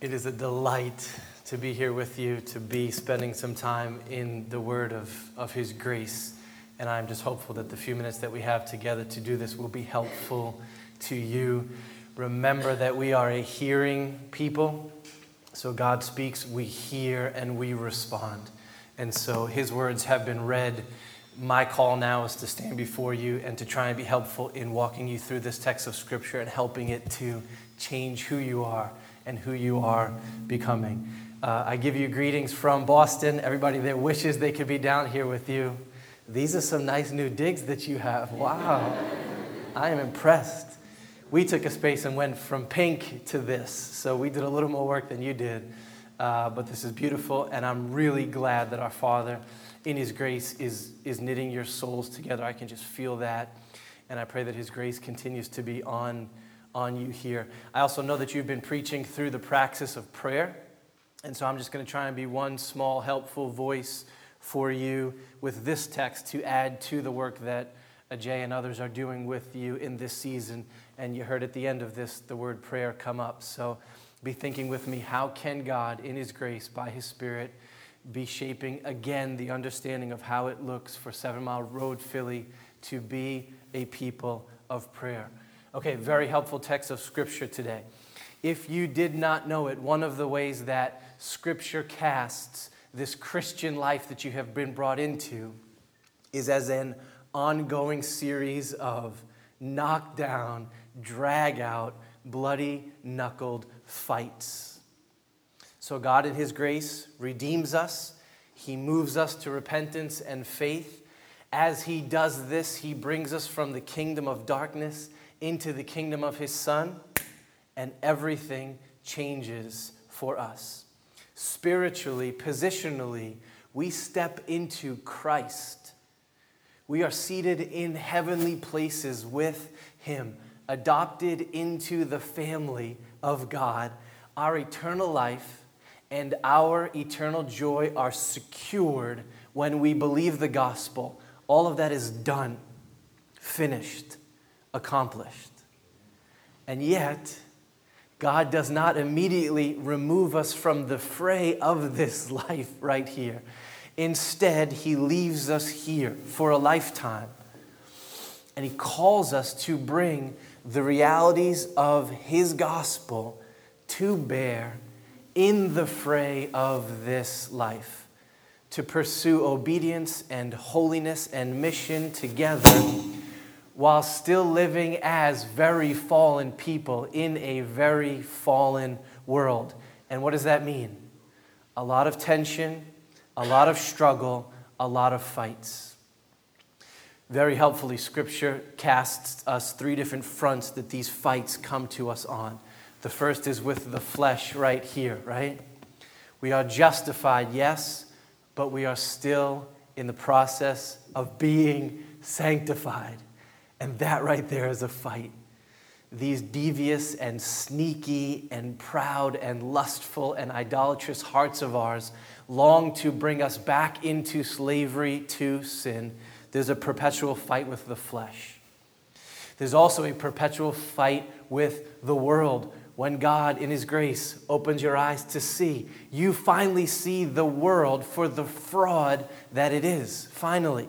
It is a delight to be here with you, to be spending some time in the Word of, of His grace. And I'm just hopeful that the few minutes that we have together to do this will be helpful to you. Remember that we are a hearing people. So God speaks, we hear, and we respond. And so His words have been read. My call now is to stand before you and to try and be helpful in walking you through this text of Scripture and helping it to change who you are and who you are becoming. Uh, I give you greetings from Boston. Everybody there wishes they could be down here with you. These are some nice new digs that you have. Wow. I am impressed. We took a space and went from pink to this, so we did a little more work than you did. Uh, but this is beautiful, and I'm really glad that our Father, in His grace, is, is knitting your souls together. I can just feel that, and I pray that His grace continues to be on on you here. I also know that you've been preaching through the praxis of prayer. And so I'm just going to try and be one small, helpful voice for you with this text to add to the work that Ajay and others are doing with you in this season. And you heard at the end of this the word prayer come up. So be thinking with me how can God, in His grace, by His Spirit, be shaping again the understanding of how it looks for Seven Mile Road, Philly, to be a people of prayer? Okay, very helpful text of Scripture today. If you did not know it, one of the ways that Scripture casts this Christian life that you have been brought into is as an ongoing series of knockdown, drag out, bloody knuckled fights. So, God, in His grace, redeems us. He moves us to repentance and faith. As He does this, He brings us from the kingdom of darkness into the kingdom of his son, and everything changes for us. Spiritually, positionally, we step into Christ. We are seated in heavenly places with him, adopted into the family of God. Our eternal life and our eternal joy are secured when we believe the gospel. All of that is done, finished accomplished. And yet, God does not immediately remove us from the fray of this life right here. Instead, He leaves us here for a lifetime. And He calls us to bring the realities of His gospel to bear in the fray of this life, to pursue obedience and holiness and mission together while still living as very fallen people in a very fallen world. And what does that mean? A lot of tension, a lot of struggle, a lot of fights. Very helpfully, Scripture casts us three different fronts that these fights come to us on. The first is with the flesh right here, right? We are justified, yes, but we are still in the process of being sanctified. And that right there is a fight. These devious and sneaky and proud and lustful and idolatrous hearts of ours long to bring us back into slavery to sin. There's a perpetual fight with the flesh. There's also a perpetual fight with the world. When God, in His grace, opens your eyes to see, you finally see the world for the fraud that it is. Finally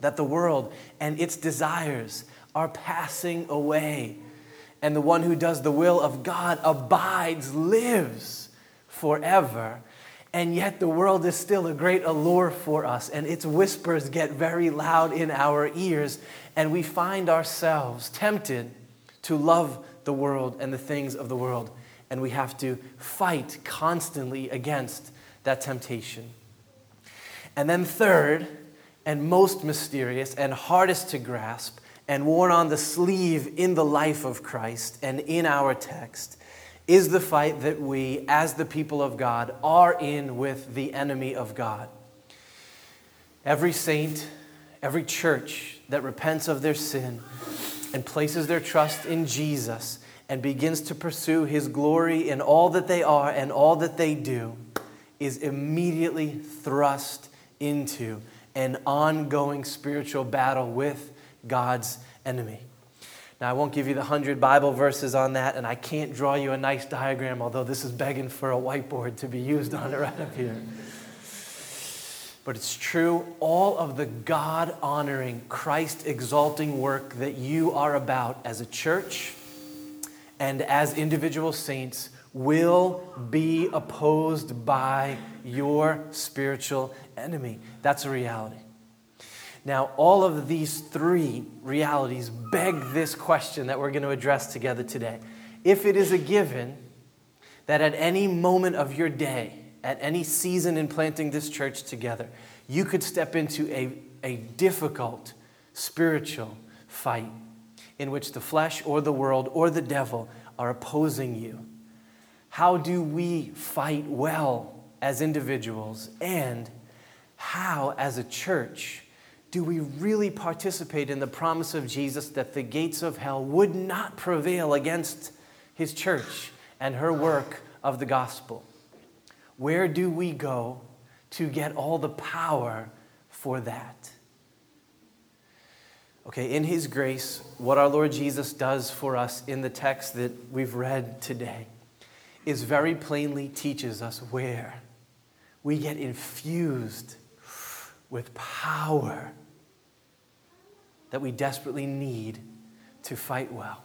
that the world and its desires are passing away. And the one who does the will of God abides, lives forever. And yet the world is still a great allure for us, and its whispers get very loud in our ears, and we find ourselves tempted to love the world and the things of the world. And we have to fight constantly against that temptation. And then, third, and most mysterious and hardest to grasp and worn on the sleeve in the life of Christ and in our text is the fight that we, as the people of God, are in with the enemy of God. Every saint, every church that repents of their sin and places their trust in Jesus and begins to pursue his glory in all that they are and all that they do is immediately thrust into an ongoing spiritual battle with God's enemy. Now, I won't give you the 100 Bible verses on that, and I can't draw you a nice diagram, although this is begging for a whiteboard to be used on it right up here. But it's true, all of the God honoring, Christ exalting work that you are about as a church and as individual saints will be opposed by your spiritual enemy. That's a reality. Now, all of these three realities beg this question that we're going to address together today. If it is a given that at any moment of your day, at any season in planting this church together, you could step into a, a difficult spiritual fight in which the flesh or the world or the devil are opposing you. How do we fight well as individuals? And how, as a church, do we really participate in the promise of Jesus that the gates of hell would not prevail against his church and her work of the gospel? Where do we go to get all the power for that? Okay, in his grace, what our Lord Jesus does for us in the text that we've read today is very plainly teaches us where we get infused with power that we desperately need to fight well.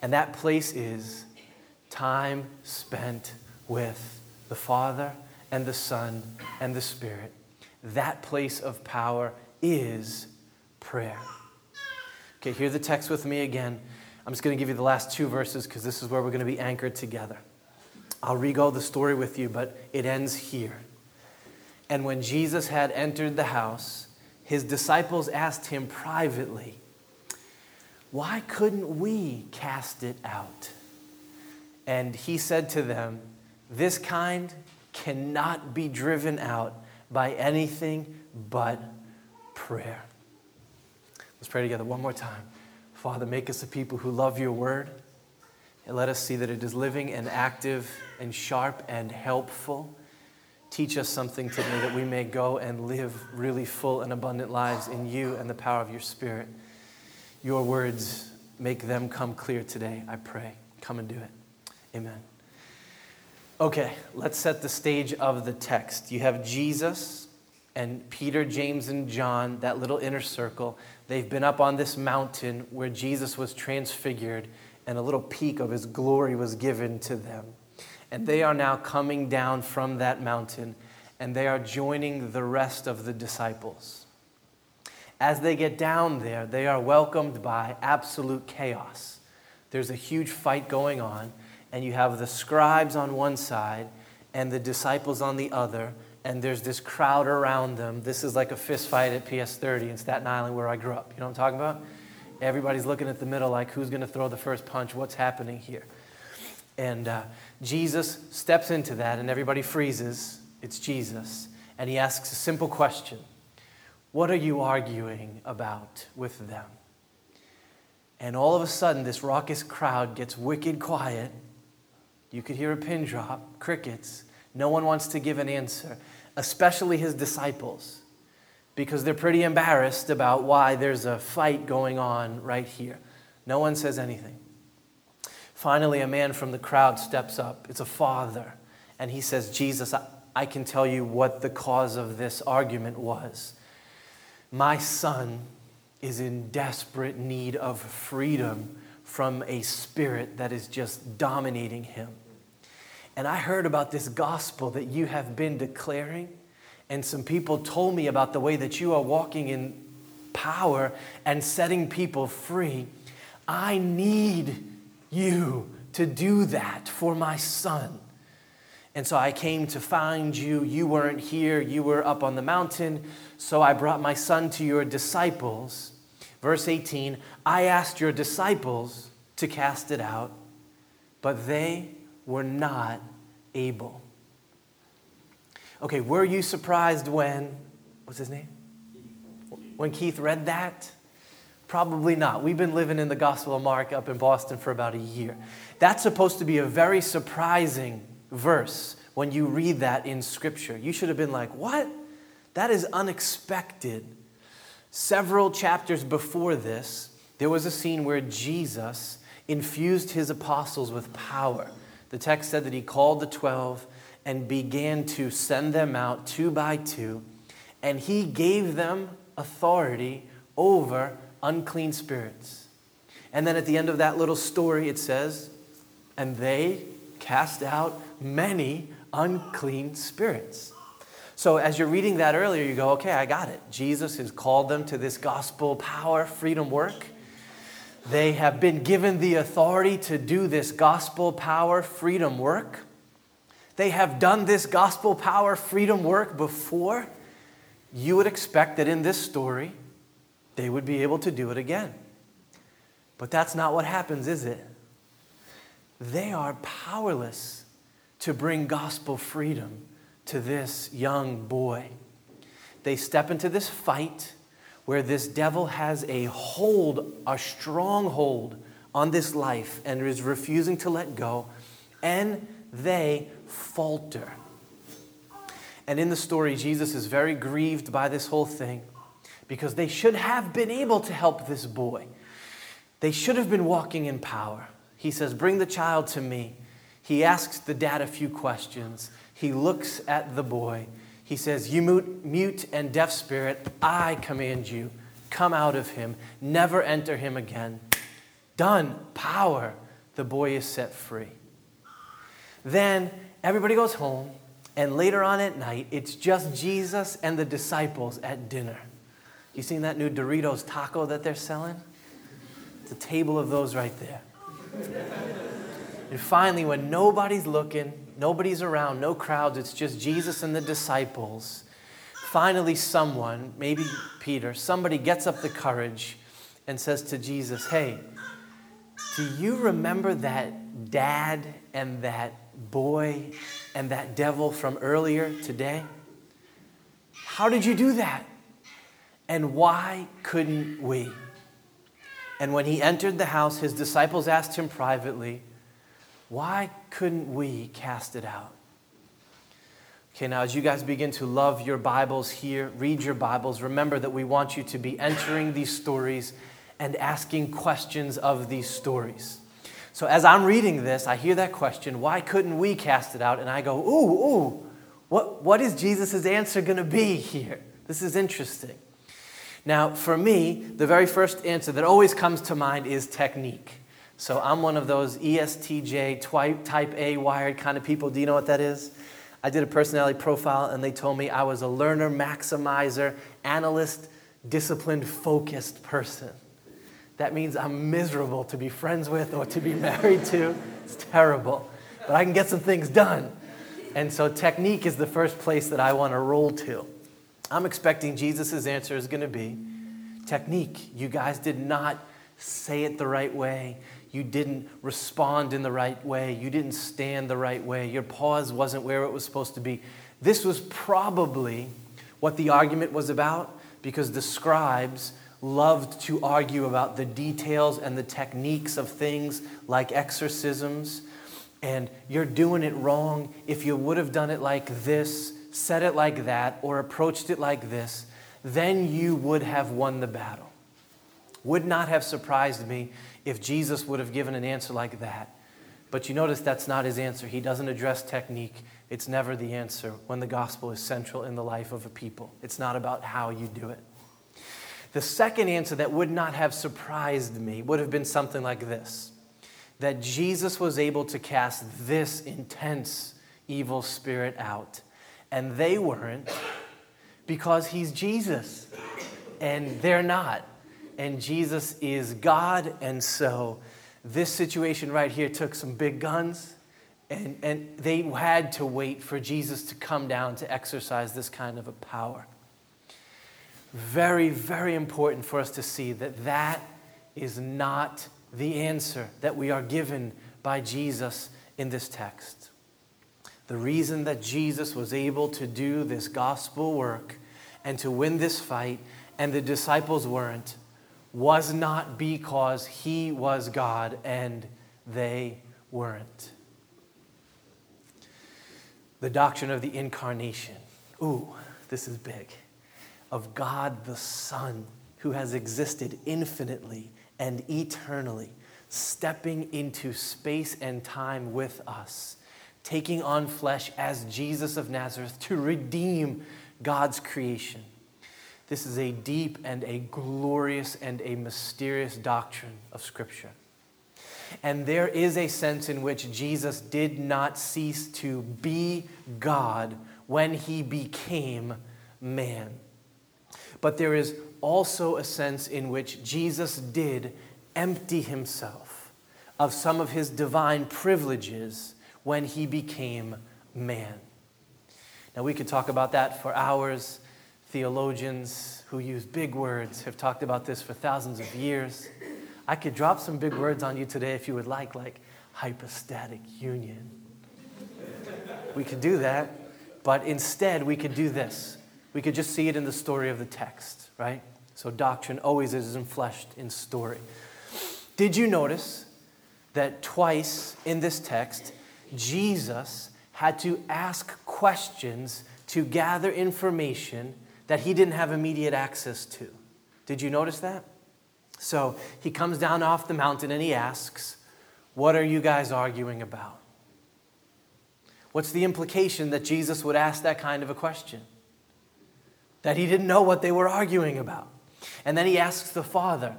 And that place is time spent with the Father and the Son and the Spirit. That place of power is prayer. Okay, hear the text with me again. I'm just going to give you the last two verses because this is where we're going to be anchored together. I'll re go the story with you, but it ends here. And when Jesus had entered the house, his disciples asked him privately, Why couldn't we cast it out? And he said to them, This kind cannot be driven out by anything but prayer. Let's pray together one more time. Father, make us a people who love your word and let us see that it is living and active and sharp and helpful Teach us something today that we may go and live really full and abundant lives in you and the power of your Spirit. Your words, make them come clear today, I pray. Come and do it. Amen. Okay, let's set the stage of the text. You have Jesus and Peter, James, and John, that little inner circle. They've been up on this mountain where Jesus was transfigured and a little peek of his glory was given to them. And they are now coming down from that mountain and they are joining the rest of the disciples. As they get down there, they are welcomed by absolute chaos. There's a huge fight going on, and you have the scribes on one side and the disciples on the other, and there's this crowd around them. This is like a fist fight at PS 30 in Staten Island where I grew up. You know what I'm talking about? Everybody's looking at the middle like, who's going to throw the first punch? What's happening here? And uh, Jesus steps into that, and everybody freezes. It's Jesus. And he asks a simple question What are you arguing about with them? And all of a sudden, this raucous crowd gets wicked quiet. You could hear a pin drop, crickets. No one wants to give an answer, especially his disciples, because they're pretty embarrassed about why there's a fight going on right here. No one says anything. Finally, a man from the crowd steps up. It's a father. And he says, Jesus, I, I can tell you what the cause of this argument was. My son is in desperate need of freedom from a spirit that is just dominating him. And I heard about this gospel that you have been declaring, and some people told me about the way that you are walking in power and setting people free. I need you to do that for my son. And so I came to find you. You weren't here, you were up on the mountain. So I brought my son to your disciples. Verse 18 I asked your disciples to cast it out, but they were not able. Okay, were you surprised when, what's his name? When Keith read that? Probably not. We've been living in the Gospel of Mark up in Boston for about a year. That's supposed to be a very surprising verse when you read that in Scripture. You should have been like, what? That is unexpected. Several chapters before this, There was a scene where Jesus infused his apostles with power. The text said that he called the 12 and began to send them out two by two, and he gave them authority over unclean spirits. And then at the end of that little story, it says, and they cast out many unclean spirits. So, as you're reading that earlier, you go, okay, I got it. Jesus has called them to this gospel power, freedom work. They have been given the authority to do this gospel power, freedom work. They have done this gospel power, freedom work before. You would expect that in this story, they would be able to do it again. But that's not what happens, is it? They are powerless to bring gospel freedom to this young boy. They step into this fight where this devil has a hold, a stronghold on this life and is refusing to let go, and they falter. And in the story, Jesus is very grieved by this whole thing because they should have been able to help this boy. They should have been walking in power. He says, Bring the child to me. He asks the dad a few questions. He looks at the boy he says, You mute, and deaf spirit, I command you, come out of him, never enter him again. Done, power. The boy is set free. Then everybody goes home, and later on at night, it's just Jesus and the disciples at dinner. You seen that new Doritos taco that they're selling? It's a table of those right there. and finally, when nobody's looking, Nobody's around, no crowds, it's just Jesus and the disciples. Finally, someone, maybe Peter, somebody gets up the courage and says to Jesus, Hey, do you remember that dad and that boy and that devil from earlier today? How did you do that? And why couldn't we? And when he entered the house, his disciples asked him privately, why couldn't we cast it out? Okay, now as you guys begin to love your Bibles here, read your Bibles, remember that we want you to be entering these stories and asking questions of these stories. So as I'm reading this, I hear that question, why couldn't we cast it out? And I go, ooh, ooh, what, what is Jesus' answer going to be here? This is interesting. Now, for me, the very first answer that always comes to mind is technique. So I'm one of those ESTJ type A wired kind of people. Do you know what that is? I did a personality profile and they told me I was a learner, maximizer, analyst, disciplined, focused person. That means I'm miserable to be friends with or to be married to. It's terrible. But I can get some things done. And so technique is the first place that I want to roll to. I'm expecting Jesus' answer is going to be technique. You guys did not say it the right way you didn't respond in the right way, you didn't stand the right way, your pause wasn't where it was supposed to be. This was probably what the argument was about because the scribes loved to argue about the details and the techniques of things like exorcisms. And you're doing it wrong. If you would have done it like this, said it like that, or approached it like this, then you would have won the battle. Would not have surprised me if Jesus would have given an answer like that. But you notice that's not his answer. He doesn't address technique. It's never the answer when the gospel is central in the life of a people. It's not about how you do it. The second answer that would not have surprised me would have been something like this that Jesus was able to cast this intense evil spirit out, and they weren't because he's Jesus, and they're not and Jesus is God. And so this situation right here took some big guns, and, and they had to wait for Jesus to come down to exercise this kind of a power. Very, very important for us to see that that is not the answer that we are given by Jesus in this text. The reason that Jesus was able to do this gospel work and to win this fight, and the disciples weren't, was not because he was God and they weren't. The doctrine of the incarnation. Ooh, this is big. Of God the Son, who has existed infinitely and eternally, stepping into space and time with us, taking on flesh as Jesus of Nazareth to redeem God's creation. This is a deep and a glorious and a mysterious doctrine of Scripture. And there is a sense in which Jesus did not cease to be God when he became man. But there is also a sense in which Jesus did empty himself of some of his divine privileges when he became man. Now, we could talk about that for hours. Theologians who use big words have talked about this for thousands of years. I could drop some big words on you today if you would like, like hypostatic union. We could do that, but instead we could do this. We could just see it in the story of the text, right? So doctrine always is enfleshed in story. Did you notice that twice in this text, Jesus had to ask questions to gather information that he didn't have immediate access to? Did you notice that? So he comes down off the mountain and he asks, What are you guys arguing about? What's the implication that Jesus would ask that kind of a question? That he didn't know what they were arguing about. And then he asks the father,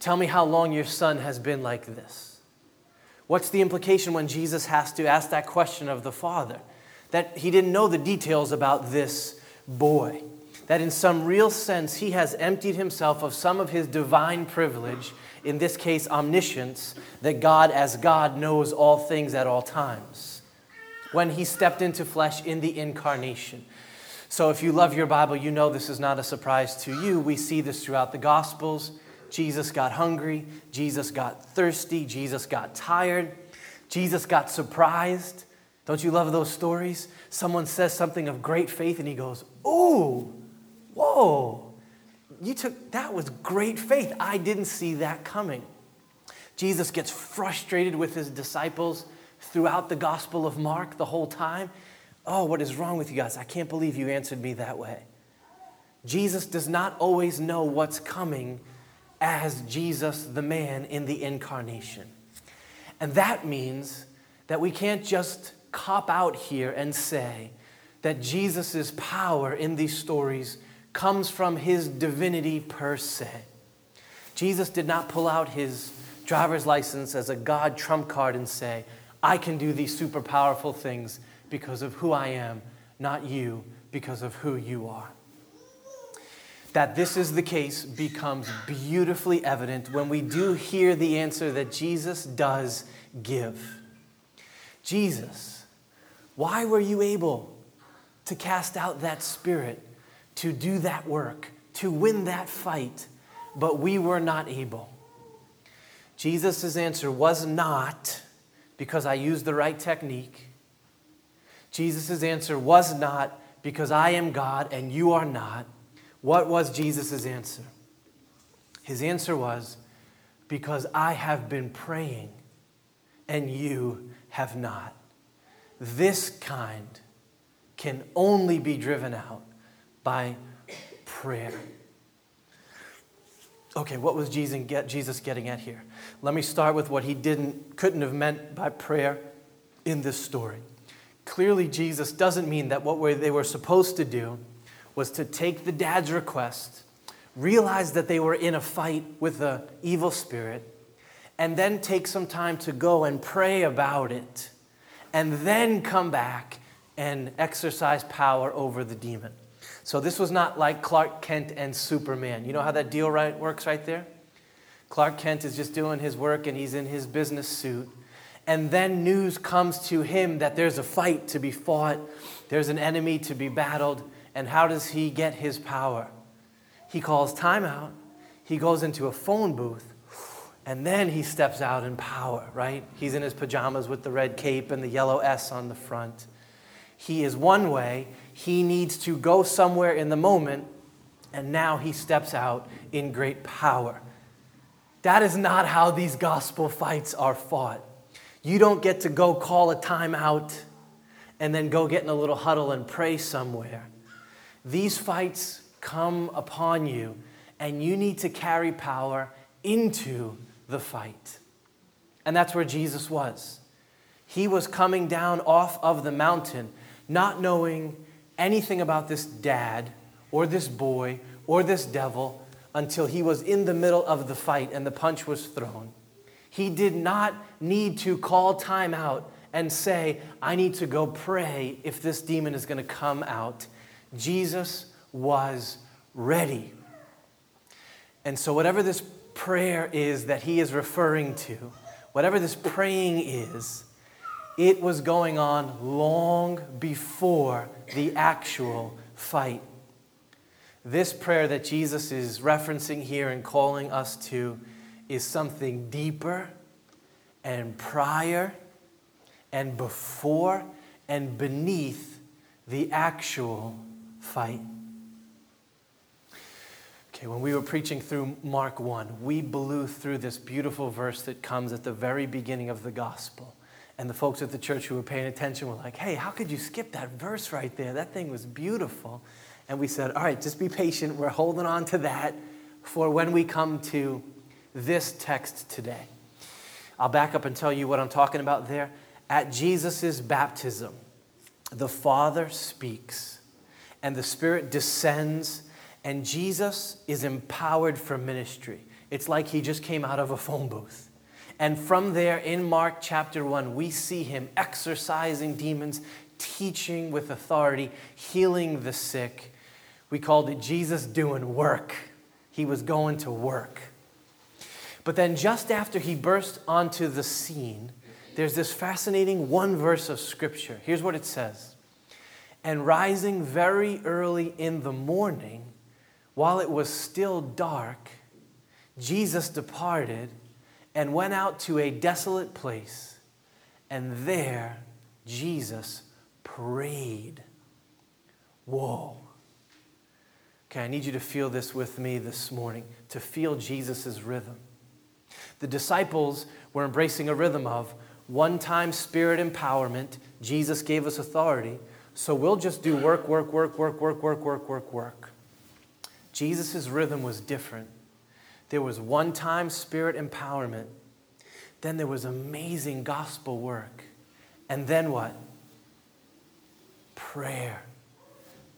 Tell me how long your son has been like this. What's the implication when Jesus has to ask that question of the father? That he didn't know the details about this boy. That in some real sense, he has emptied himself of some of his divine privilege, in this case, omniscience, that God, as God, knows all things at all times. When he stepped into flesh in the incarnation. So, if you love your Bible, you know this is not a surprise to you. We see this throughout the Gospels. Jesus got hungry, Jesus got thirsty, Jesus got tired, Jesus got surprised. Don't you love those stories? Someone says something of great faith and he goes, Ooh, whoa, you took that was great faith. I didn't see that coming. Jesus gets frustrated with his disciples throughout the Gospel of Mark the whole time. Oh, what is wrong with you guys? I can't believe you answered me that way. Jesus does not always know what's coming as Jesus, the man in the incarnation. And that means that we can't just cop out here and say that Jesus' power in these stories comes from his divinity per se. Jesus did not pull out his driver's license as a God trump card and say, I can do these super powerful things because of who I am, not you because of who you are. That this is the case becomes beautifully evident when we do hear the answer that Jesus does give. Jesus, why were you able to cast out that spirit, to do that work, to win that fight, but we were not able? Jesus' answer was not because I used the right technique Jesus' answer was not, because I am God and you are not. What was Jesus' answer? His answer was, because I have been praying and you have not. This kind can only be driven out by prayer. Okay, what was Jesus getting at here? Let me start with what he didn't, couldn't have meant by prayer in this story. Clearly, Jesus doesn't mean that what they were supposed to do was to take the dad's request, realize that they were in a fight with the evil spirit, and then take some time to go and pray about it, and then come back and exercise power over the demon. So this was not like Clark Kent and Superman. You know how that deal right works right there? Clark Kent is just doing his work and he's in his business suit and then news comes to him that there's a fight to be fought, there's an enemy to be battled, and how does he get his power? He calls timeout, he goes into a phone booth, and then he steps out in power, right? He's in his pajamas with the red cape and the yellow S on the front. He is one way, he needs to go somewhere in the moment, and now he steps out in great power. That is not how these gospel fights are fought. You don't get to go call a timeout and then go get in a little huddle and pray somewhere. These fights come upon you, and you need to carry power into the fight. And that's where Jesus was. He was coming down off of the mountain, not knowing anything about this dad or this boy or this devil until he was in the middle of the fight and the punch was thrown. He did not need to call time out and say, I need to go pray if this demon is going to come out. Jesus was ready. And so, whatever this prayer is that he is referring to, whatever this praying is, it was going on long before the actual fight. This prayer that Jesus is referencing here and calling us to is something deeper and prior and before and beneath the actual fight. Okay, when we were preaching through Mark 1, we blew through this beautiful verse that comes at the very beginning of the gospel. And the folks at the church who were paying attention were like, hey, how could you skip that verse right there? That thing was beautiful. And we said, all right, just be patient. We're holding on to that for when we come to this text today. I'll back up and tell you what I'm talking about there. At Jesus' baptism, the Father speaks, and the Spirit descends and Jesus is empowered for ministry. It's like he just came out of a phone booth. And from there, in Mark chapter 1, we see him exorcising demons, teaching with authority, healing the sick. We called it Jesus doing work. He was going to work. But then, just after he burst onto the scene, there's this fascinating one verse of scripture. Here's what it says And rising very early in the morning, while it was still dark, Jesus departed and went out to a desolate place, and there Jesus prayed. Whoa. Okay, I need you to feel this with me this morning, to feel Jesus' rhythm. The disciples were embracing a rhythm of one time spirit empowerment. Jesus gave us authority, so we'll just do work, work, work, work, work, work, work, work, work. Jesus' rhythm was different. There was one time spirit empowerment, then there was amazing gospel work. And then what? Prayer,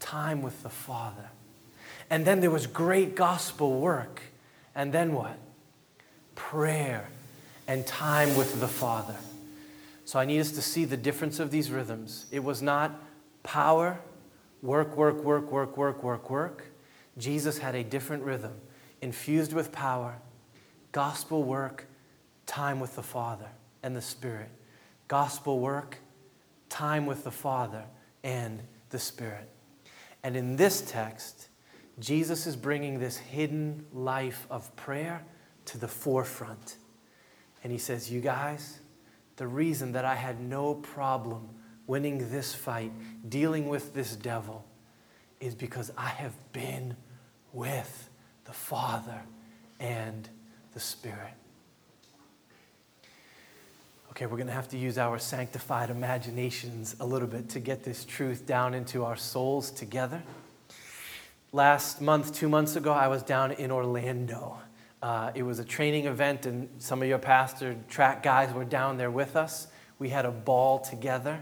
time with the Father. And then there was great gospel work. And then what? Prayer and time with the Father. So I need us to see the difference of these rhythms. It was not power, work, work, work, work, work, work, work. Jesus had a different rhythm, infused with power, gospel work, time with the Father and the Spirit. Gospel work, time with the Father and the Spirit. And in this text, Jesus is bringing this hidden life of prayer to the forefront. And he says, You guys, the reason that I had no problem winning this fight, dealing with this devil, is because I have been with the Father and the Spirit. Okay, we're going to have to use our sanctified imaginations a little bit to get this truth down into our souls together. Last month, two months ago, I was down in Orlando. Uh, it was a training event, and some of your pastor track guys were down there with us. We had a ball together.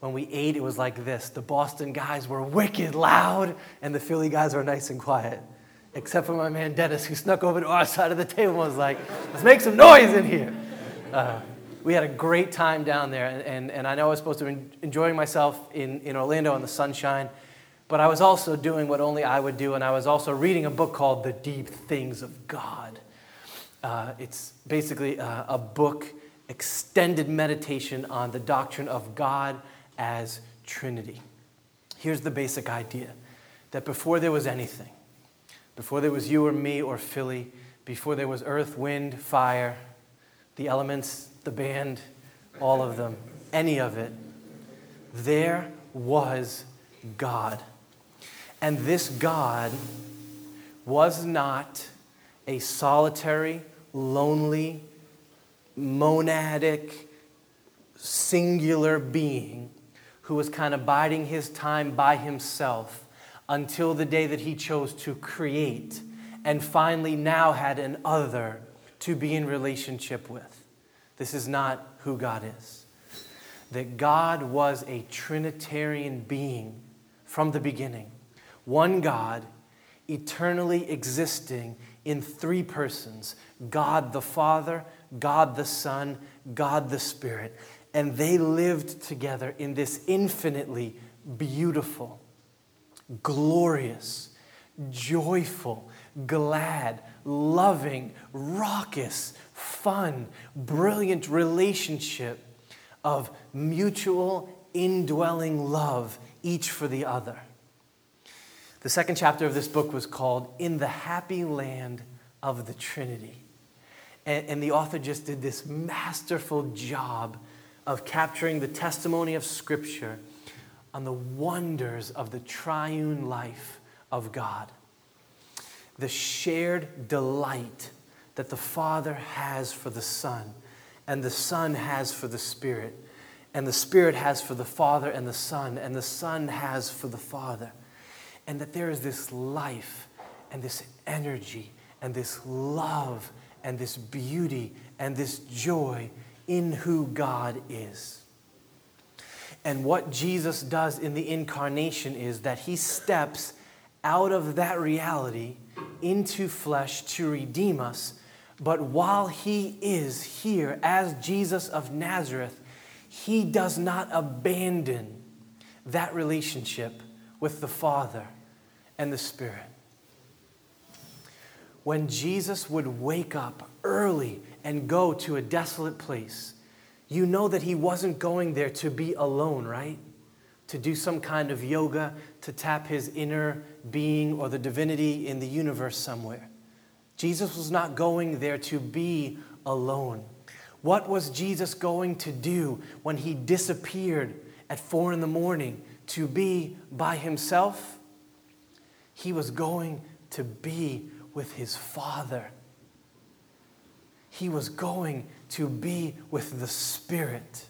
When we ate, it was like this the Boston guys were wicked loud, and the Philly guys were nice and quiet. Except for my man Dennis, who snuck over to our side of the table and was like, let's make some noise in here. Uh, we had a great time down there, and, and, and I know I was supposed to be enjoying myself in, in Orlando in the sunshine, but I was also doing what only I would do, and I was also reading a book called The Deep Things of God. Uh, it's basically a, a book, extended meditation on the doctrine of God as Trinity. Here's the basic idea that before there was anything, before there was you or me or Philly, before there was earth, wind, fire, the elements, the band, all of them, any of it, there was God. And this God was not a solitary, lonely, monadic, singular being who was kind of biding his time by himself until the day that he chose to create and finally now had an other to be in relationship with. This is not who God is. That God was a Trinitarian being from the beginning, one God, eternally existing in three persons God the Father, God the Son, God the Spirit. And they lived together in this infinitely beautiful, glorious, joyful, glad, loving, raucous, fun, brilliant relationship of mutual indwelling love, each for the other. The second chapter of this book was called In the Happy Land of the Trinity. And, the author just did this masterful job of capturing the testimony of Scripture on the wonders of the triune life of God. The shared delight that the Father has for the Son, and the Son has for the Spirit, and the Spirit has for the Father and the Son, and the Son has for the Father. And that there is this life and this energy and this love and this beauty and this joy in who God is. And what Jesus does in the incarnation is that he steps out of that reality into flesh to redeem us. But while he is here as Jesus of Nazareth, he does not abandon that relationship with the Father and the Spirit. When Jesus would wake up early and go to a desolate place, you know that he wasn't going there to be alone, right? To do some kind of yoga, to tap his inner being or the divinity in the universe somewhere. Jesus was not going there to be alone. What was Jesus going to do when he disappeared at four in the morning to be by himself? He was going to be with his Father. He was going to be with the Spirit.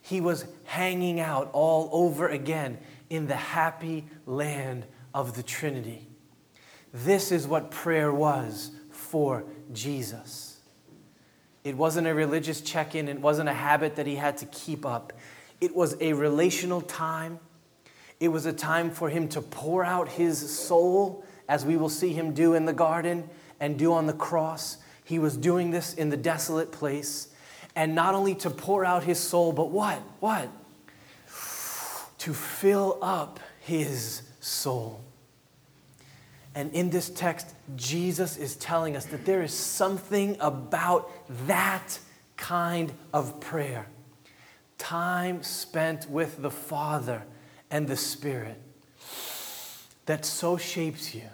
He was hanging out all over again in the happy land of the Trinity. This is what prayer was for Jesus. It wasn't a religious check in, it wasn't a habit that he had to keep up. It was a relational time. It was a time for him to pour out his soul, as we will see him do in the garden and do on the cross. He was doing this in the desolate place. And not only to pour out his soul, but what? What? To fill up his soul. And in this text, Jesus is telling us that there is something about that kind of prayer. Time spent with the Father and the Spirit that so shapes you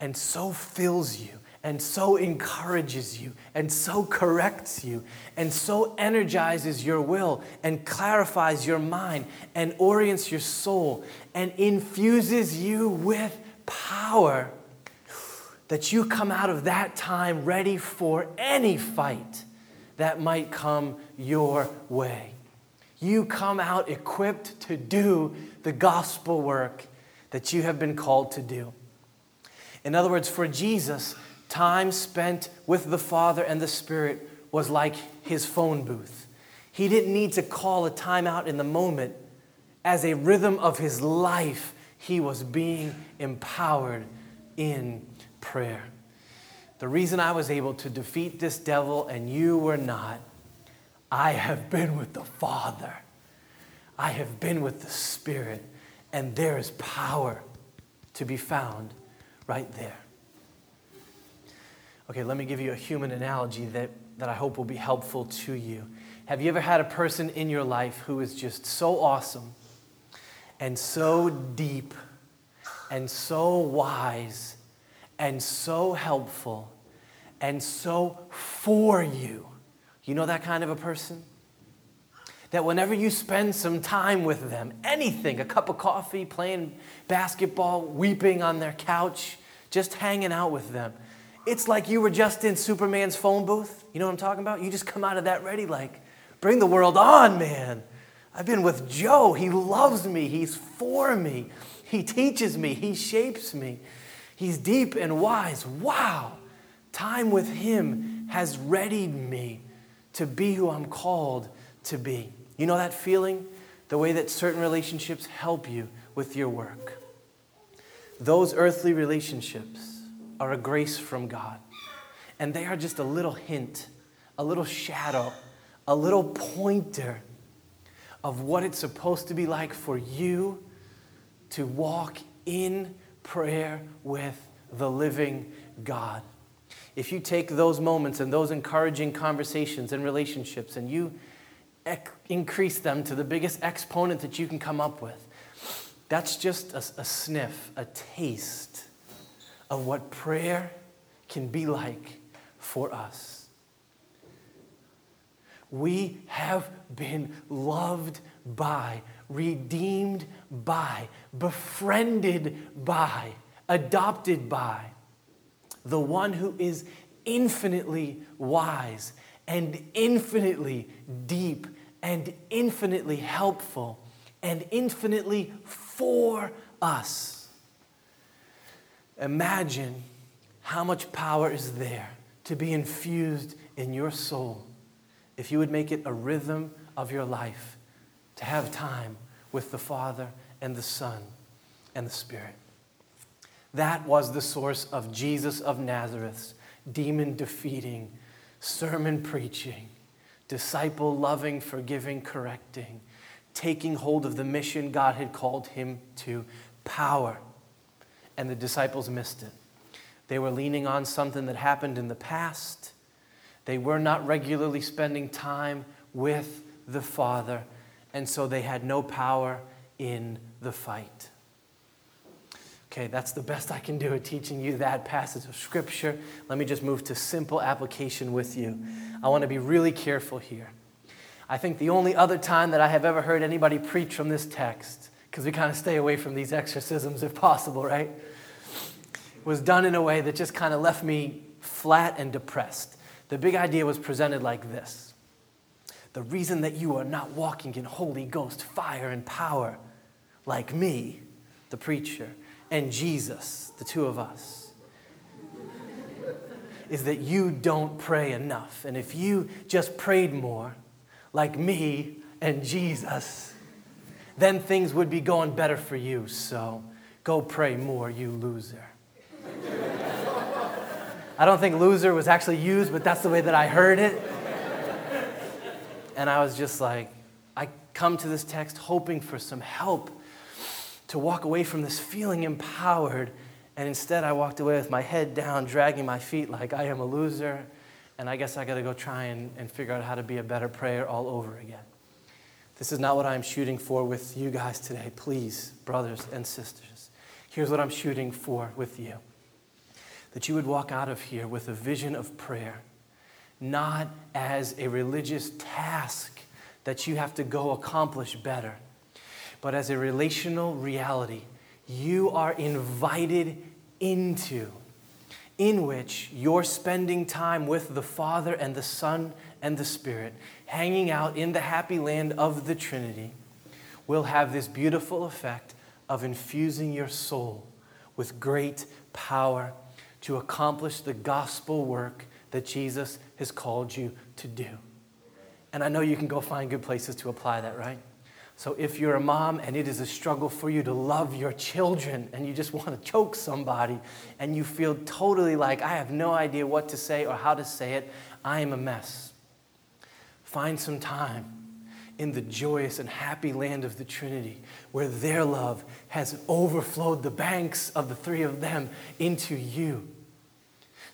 and so fills you and so encourages you and so corrects you and so energizes your will and clarifies your mind and orients your soul and infuses you with power that you come out of that time ready for any fight that might come your way. You come out equipped to do the gospel work that you have been called to do. In other words, for Jesus, time spent with the Father and the Spirit was like his phone booth. He didn't need to call a timeout in the moment. As a rhythm of his life, he was being empowered in prayer. The reason I was able to defeat this devil and you were not, I have been with the Father. I have been with the Spirit, and there is power to be found right there. Okay, let me give you a human analogy that, that I hope will be helpful to you. Have you ever had a person in your life who is just so awesome and so deep and so wise and so helpful and so for you? You know that kind of a person? That whenever you spend some time with them, anything, a cup of coffee, playing basketball, weeping on their couch, just hanging out with them, it's like you were just in Superman's phone booth. You know what I'm talking about? You just come out of that ready, like, bring the world on, man. I've been with Joe. He loves me. He's for me. He teaches me. He shapes me. He's deep and wise. Wow. Time with him has readied me to be who I'm called to be. You know that feeling? The way that certain relationships help you with your work. Those earthly relationships are a grace from God. And they are just a little hint, a little shadow, a little pointer of what it's supposed to be like for you to walk in prayer with the living God. If you take those moments and those encouraging conversations and relationships and you ec- increase them to the biggest exponent that you can come up with, that's just a, a sniff, a taste of what prayer can be like for us. We have been loved by, redeemed by, befriended by, adopted by the one who is infinitely wise and infinitely deep and infinitely helpful and infinitely for us. Imagine how much power is there to be infused in your soul if you would make it a rhythm of your life to have time with the Father and the Son and the Spirit. That was the source of Jesus of Nazareth's demon defeating, sermon preaching, disciple loving, forgiving, correcting, taking hold of the mission God had called him to power. And the disciples missed it. They were leaning on something that happened in the past. They were not regularly spending time with the Father, and so they had no power in the fight. Okay, that's the best I can do at teaching you that passage of Scripture. Let me just move to simple application with you. I want to be really careful here. I think the only other time that I have ever heard anybody preach from this text, because we kind of stay away from these exorcisms if possible, right? Was done in a way that just kind of left me flat and depressed. The big idea was presented like this The reason that you are not walking in Holy Ghost fire and power like me, the preacher, and Jesus, the two of us, is that you don't pray enough. And if you just prayed more, like me and Jesus, then things would be going better for you. So go pray more, you loser. I don't think loser was actually used, but that's the way that I heard it. And I was just like, I come to this text hoping for some help to walk away from this feeling empowered. And instead, I walked away with my head down, dragging my feet like I am a loser. And I guess I got to go try and, and figure out how to be a better prayer all over again. This is not what I'm shooting for with you guys today. Please, brothers and sisters, here's what I'm shooting for with you that you would walk out of here with a vision of prayer, not as a religious task that you have to go accomplish better but as a relational reality you are invited into, in which you're spending time with the Father and the Son and the Spirit, hanging out in the happy land of the Trinity, will have this beautiful effect of infusing your soul with great power to accomplish the gospel work that Jesus has called you to do. And I know you can go find good places to apply that, right? So if you're a mom and it is a struggle for you to love your children and you just want to choke somebody and you feel totally like, I have no idea what to say or how to say it, I am a mess. Find some time in the joyous and happy land of the Trinity where their love has overflowed the banks of the three of them into you.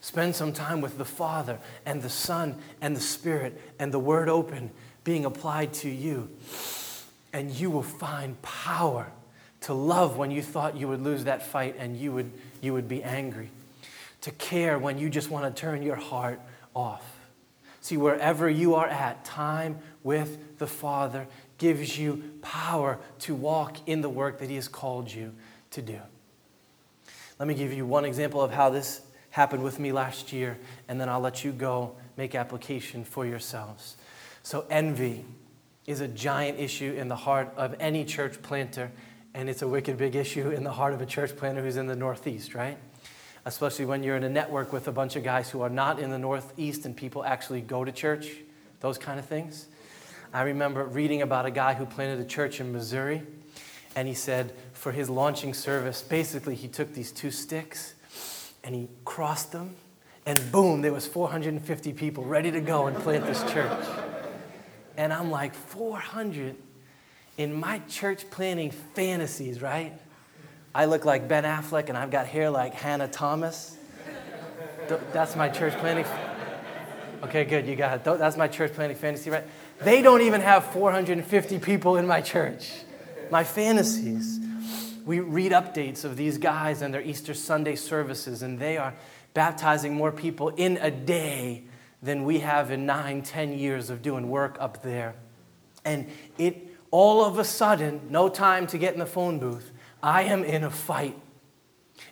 Spend some time with the Father and the Son and the Spirit and the Word open being applied to you and you will find power to love when you thought you would lose that fight and you would, you would be angry, to care when you just want to turn your heart off. See, wherever you are at, time with the Father gives you power to walk in the work that He has called you to do. Let me give you one example of how this happened with me last year, and then I'll let you go make application for yourselves. So, envy is a giant issue in the heart of any church planter, and it's a wicked big issue in the heart of a church planter who's in the Northeast, right? Especially when you're in a network with a bunch of guys who are not in the Northeast and people actually go to church, those kind of things. I remember reading about a guy who planted a church in Missouri, and he said for his launching service, basically, he took these two sticks and he crossed them, and boom, there was 450 people ready to go and plant this church. And I'm like, 400 in my church planning fantasies, right? I look like Ben Affleck and I've got hair like Hannah Thomas. That's my church planning. Okay, good, you got it. That's my church planning fantasy, right? They don't even have 450 people in my church. My fantasies. We read updates of these guys and their Easter Sunday services, and they are baptizing more people in a day than we have in nine, ten years of doing work up there. And it all of a sudden, no time to get in the phone booth, I am in a fight.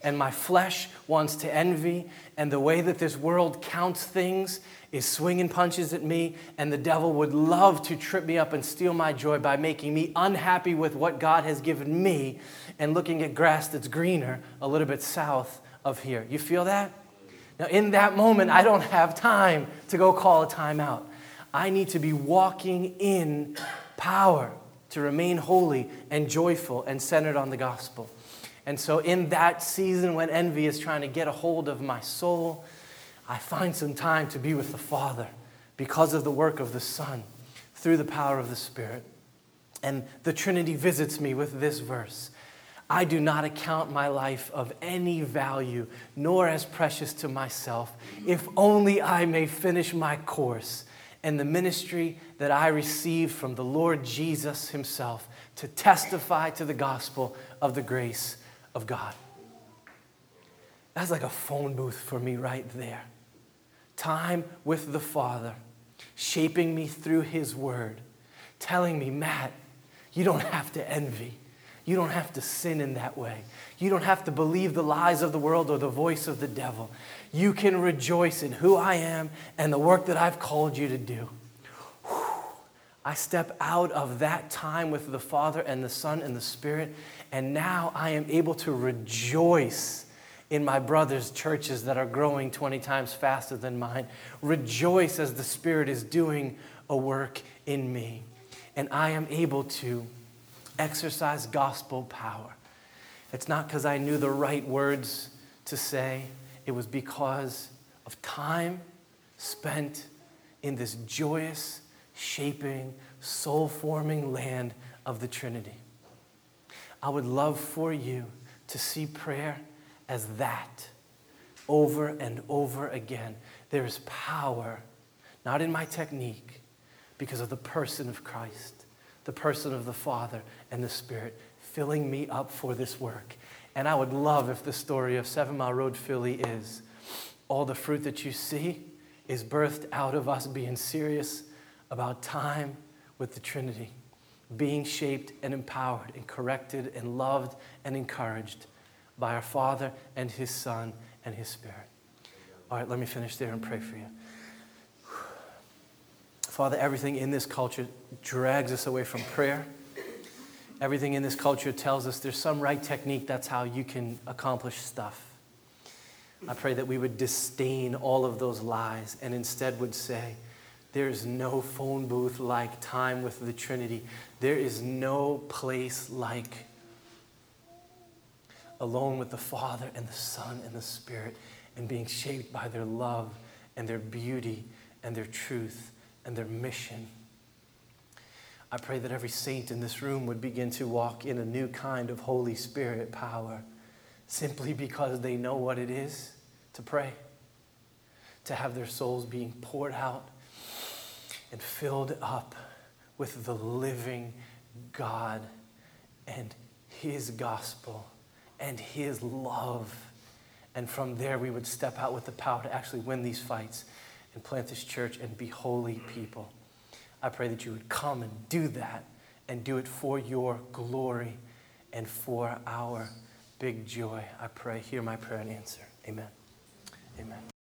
And my flesh wants to envy, and the way that this world counts things is swinging punches at me, and the devil would love to trip me up and steal my joy by making me unhappy with what God has given me and looking at grass that's greener a little bit south of here. You feel that? Now, in that moment, I don't have time to go call a timeout. I need to be walking in power to remain holy and joyful and centered on the gospel. And so, in that season when envy is trying to get a hold of my soul, I find some time to be with the Father because of the work of the Son through the power of the Spirit. And the Trinity visits me with this verse I do not account my life of any value, nor as precious to myself, if only I may finish my course and the ministry that I received from the Lord Jesus Himself to testify to the gospel of the grace of God. That's like a phone booth for me right there. Time with the Father, shaping me through His Word, telling me, Matt, you don't have to envy. You don't have to sin in that way. You don't have to believe the lies of the world or the voice of the devil. You can rejoice in who I am and the work that I've called you to do. I step out of that time with the Father and the Son and the Spirit, and now I am able to rejoice in my brothers' churches that are growing 20 times faster than mine. Rejoice as the Spirit is doing a work in me. And I am able to exercise gospel power. It's not because I knew the right words to say, it was because of time spent in this joyous, shaping, soul forming land of the Trinity. I would love for you to see prayer as that over and over again. There is power, not in my technique, because of the person of Christ the person of the Father and the Spirit, filling me up for this work. And I would love if the story of Seven Mile Road, Philly is all the fruit that you see is birthed out of us being serious about time with the Trinity, being shaped and empowered and corrected and loved and encouraged by our Father and His Son and His Spirit. All right, let me finish there and pray for you. Father, everything in this culture drags us away from prayer. Everything in this culture tells us there's some right technique, that's how you can accomplish stuff. I pray that we would disdain all of those lies and instead would say, There's no phone booth like time with the Trinity. There is no place like alone with the Father and the Son and the Spirit and being shaped by their love and their beauty and their truth and their mission. I pray that every saint in this room would begin to walk in a new kind of Holy Spirit power simply because they know what it is to pray, to have their souls being poured out and filled up with the living God and His gospel and His love. And from there, we would step out with the power to actually win these fights and plant this church and be holy people. I pray that you would come and do that and do it for your glory and for our big joy. I pray, hear my prayer and answer. Amen. Amen.